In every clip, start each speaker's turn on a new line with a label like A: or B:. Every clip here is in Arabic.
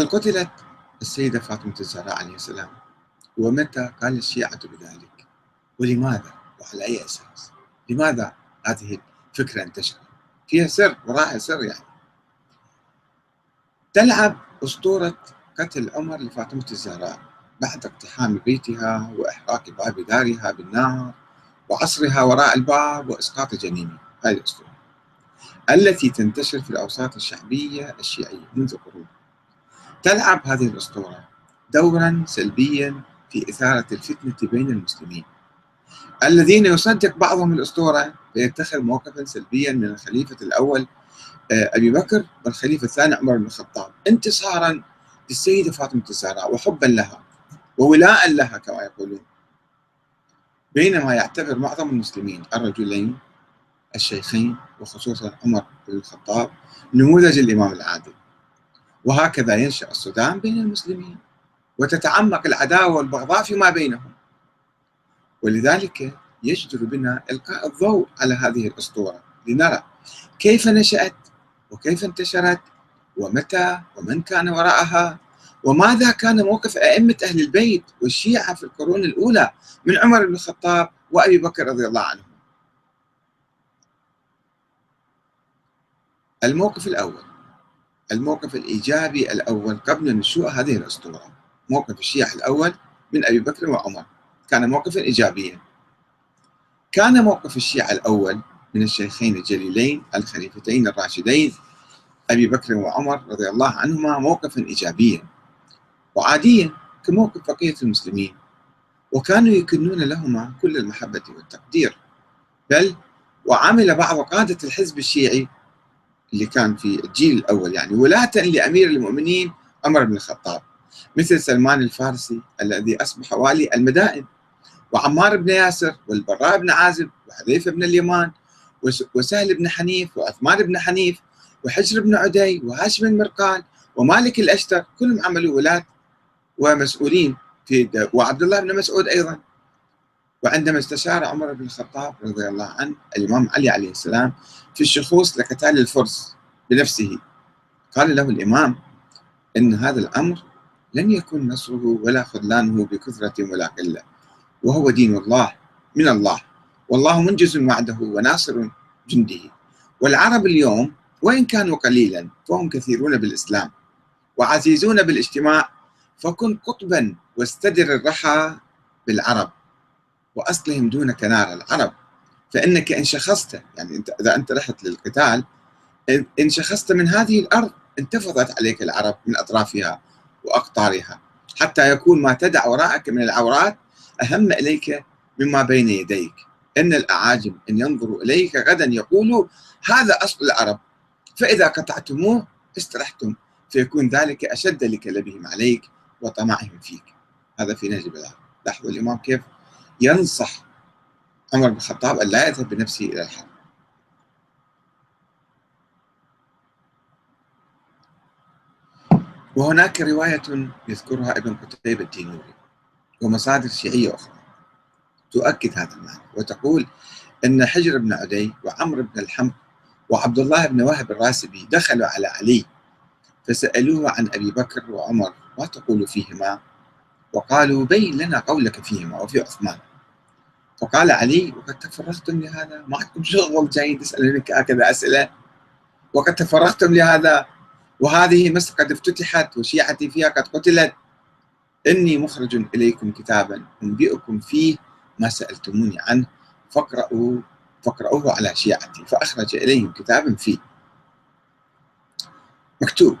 A: هل قتلت السيدة فاطمة الزهراء عليه السلام؟ ومتى قال الشيعة بذلك؟ ولماذا؟ وعلى أي أساس؟ لماذا هذه الفكرة انتشرت؟ فيها سر وراءها سر يعني. تلعب أسطورة قتل عمر لفاطمة الزهراء بعد اقتحام بيتها وإحراق باب دارها بالنار وعصرها وراء الباب وإسقاط جنينه. هذه الأسطورة التي تنتشر في الأوساط الشعبية الشيعية منذ قرون. تلعب هذه الأسطورة دورا سلبيا في إثارة الفتنة بين المسلمين. الذين يصدق بعضهم الأسطورة فيتخذ موقفا سلبيا من الخليفة الأول آه، أبي بكر والخليفة الثاني عمر بن الخطاب انتصارا للسيدة فاطمة الزهراء وحبا لها وولاء لها كما يقولون. بينما يعتبر معظم المسلمين الرجلين الشيخين وخصوصا عمر بن الخطاب نموذج الإمام العادل. وهكذا ينشأ الصدام بين المسلمين وتتعمق العداوة والبغضاء فيما بينهم. ولذلك يجدر بنا إلقاء الضوء على هذه الأسطورة. لنرى كيف نشأت وكيف انتشرت ومتى ومن كان وراءها وماذا كان موقف أئمة أهل البيت والشيعة في القرون الأولى من عمر بن الخطاب وأبي بكر رضي الله عنهم الموقف الأول. الموقف الإيجابي الأول قبل نشوء هذه الأسطورة. موقف الشيعة الأول من أبي بكر وعمر. كان موقفا إيجابيا. كان موقف الشيعة الأول من الشيخين الجليلين الخليفتين الراشدين أبي بكر وعمر رضي الله عنهما موقفا إيجابيا وعاديا كموقف بقية المسلمين. وكانوا يكنون لهما كل المحبة والتقدير. بل وعمل بعض قادة الحزب الشيعي اللي كان في الجيل الأول يعني. ولاة لأمير المؤمنين عمر بن الخطاب مثل سلمان الفارسي الذي أصبح والي المدائن وعمار بن ياسر والبراء بن عازب وحذيفة بن اليمان وسهل بن حنيف وعثمان بن حنيف وحجر بن عدي وهاشم المرقال ومالك الأشتر كلهم عملوا ولاة ومسؤولين في وعبد الله بن مسعود أيضا. وعندما استشار عمر بن الخطاب رضي الله عنه الإمام علي عليه السلام في الشخوص لقتال الفرس بنفسه. قال له الإمام إن هذا الأمر لن يكون نصره ولا خذلانه بكثرة ولا قلة وهو دين الله من الله. والله منجز وعده وناصر جنده. والعرب اليوم وإن كانوا قليلا فهم كثيرون بالإسلام وعزيزون بالاجتماع فكن قطبا واستدر الرحى بالعرب. وأصلهم دونك نار العرب. فإنك إن شخصت يعني أنت إذا أنت رحت للقتال إن شخصت من هذه الأرض انتفضت عليك العرب من أطرافها وأقطارها حتى يكون ما تدع وراءك من العورات أهم إليك مما بين يديك. إن الأعاجم إن ينظروا إليك غدا يقولوا هذا أصل العرب. فإذا قطعتموه استرحتم فيكون ذلك أشد لكلبهم عليك وطمعهم فيك. هذا في العرب. لاحظوا الإمام كيف ينصح. عمر بن الخطاب أن لا يذهب بنفسه إلى الحرب. وهناك رواية يذكرها ابن قتيبة الدينوري ومصادر شيعية أخرى. تؤكد هذا المعنى وتقول أن حجر بن عدي وعمر بن الحمق وعبد الله بن وهب الراسبي دخلوا على علي فسألوه عن أبي بكر وعمر ما تقول فيهما؟ وقالوا بين لنا قولك فيهما وفي عثمان. فقال علي وقد تفرغتم لهذا. ما عندكم شغل جايين تسألونك هكذا أسئلة. وقد تفرغتم لهذا. وهذه مصر قد افتتحت وشيعتي فيها قد قتلت. إني مخرج إليكم كتابا أنبئكم فيه ما سألتموني عنه. فاقرأوا فاقرأوه على شيعتي. فأخرج إليهم كتابا فيه. مكتوب.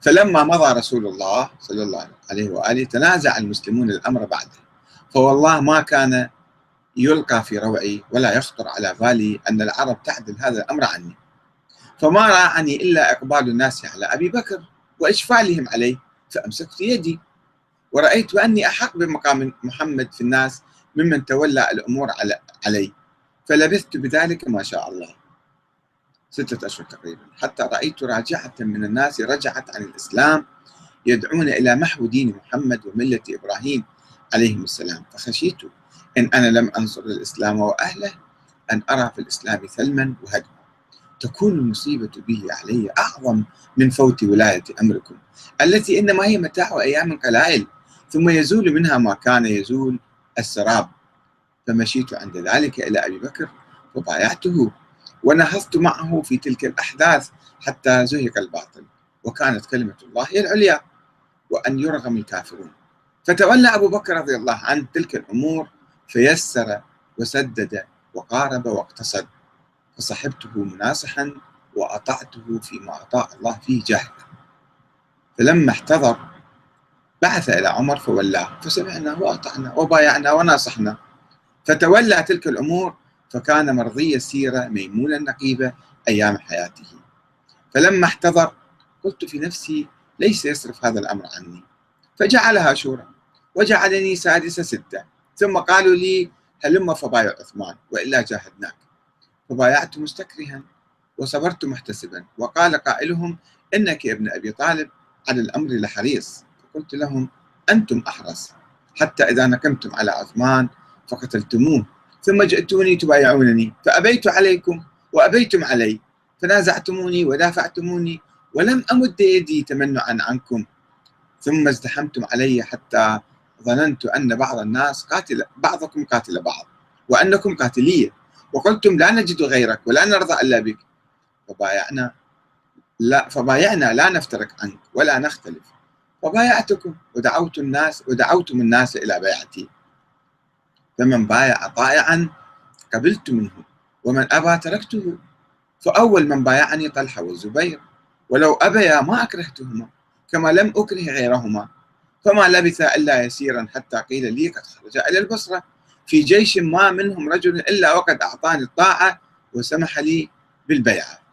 A: فلما مضى رسول الله صلى الله عليه وآله تنازع المسلمون الأمر بعده. فوالله ما كان يلقى في روعي ولا يخطر على بالي أن العرب تعدل هذا الأمر عني. فما راعني إلا إقبال الناس على أبي بكر وإشفالهم عليه فأمسكت يدي. ورأيت أني أحق بمقام محمد في الناس ممن تولى الأمور علي. فلبثت بذلك ما شاء الله. ستة أشهر تقريبا. حتى رأيت راجعة من الناس رجعت عن الإسلام يدعون إلى محو دين محمد وملة إبراهيم عليهم السلام. فخشيت إن أنا لم أنصر الإسلام وأهله أن أرى في الإسلام ثلما وهدما. تكون المصيبة به علي أعظم من فوت ولاية أمركم التي إنما هي متاع أيام قلائل ثم يزول منها ما كان يزول السراب. فمشيت عند ذلك إلى أبي بكر وبايعته ونهضت معه في تلك الأحداث حتى زهق الباطل وكانت كلمة الله هي العليا وأن يرغم الكافرون. فتولى أبو بكر رضي الله عنه تلك الأمور فيسر وسدد وقارب واقتصد فصحبته مناصحا وأطعته فيما أطاع الله فيه جاهدا فلما احتضر بعث إلى عمر فولاه فسمعنا وأطعنا وبايعنا وناصحنا. فتولى تلك الأمور فكان مرضي السيرة ميمون النقيبة أيام حياته. فلما احتضر قلت في نفسي ليس يصرف هذا الأمر عني. فجعلها شورى وجعلني سادس ستة. ثم قالوا لي هلم فبايع عثمان وإلا جاهدناك. فبايعت مستكرها وصبرت محتسبا وقال قائلهم إنك يا ابن أبي طالب على الأمر لحريص. فقلت لهم أنتم أحرص حتى إذا نكمتم على عثمان فقتلتموه ثم جئتوني تبايعونني فأبيت عليكم وأبيتم علي فنازعتموني ودافعتموني ولم أمد يدي تمنعا عنكم ثم ازدحمتم علي حتى ظننت أن بعض الناس قاتل بعضكم قاتل بعض وأنكم قاتلية وقلتم لا نجد غيرك ولا نرضى إلا بك. فبايعنا لا فبايعنا لا نفترق عنك ولا نختلف. فبايعتكم ودعوت الناس ودعوتم الناس إلى بيعتي. فمن بايع طائعا قبلت منه ومن أبى تركته. فأول من بايعني طلحة والزبير ولو أبيا ما أكرهتهما كما لم أكره غيرهما. فما لبث إلا يسيرا حتى قيل لي قد خرج إلى البصرة. في جيش ما منهم رجل إلا وقد أعطاني الطاعة وسمح لي بالبيعة.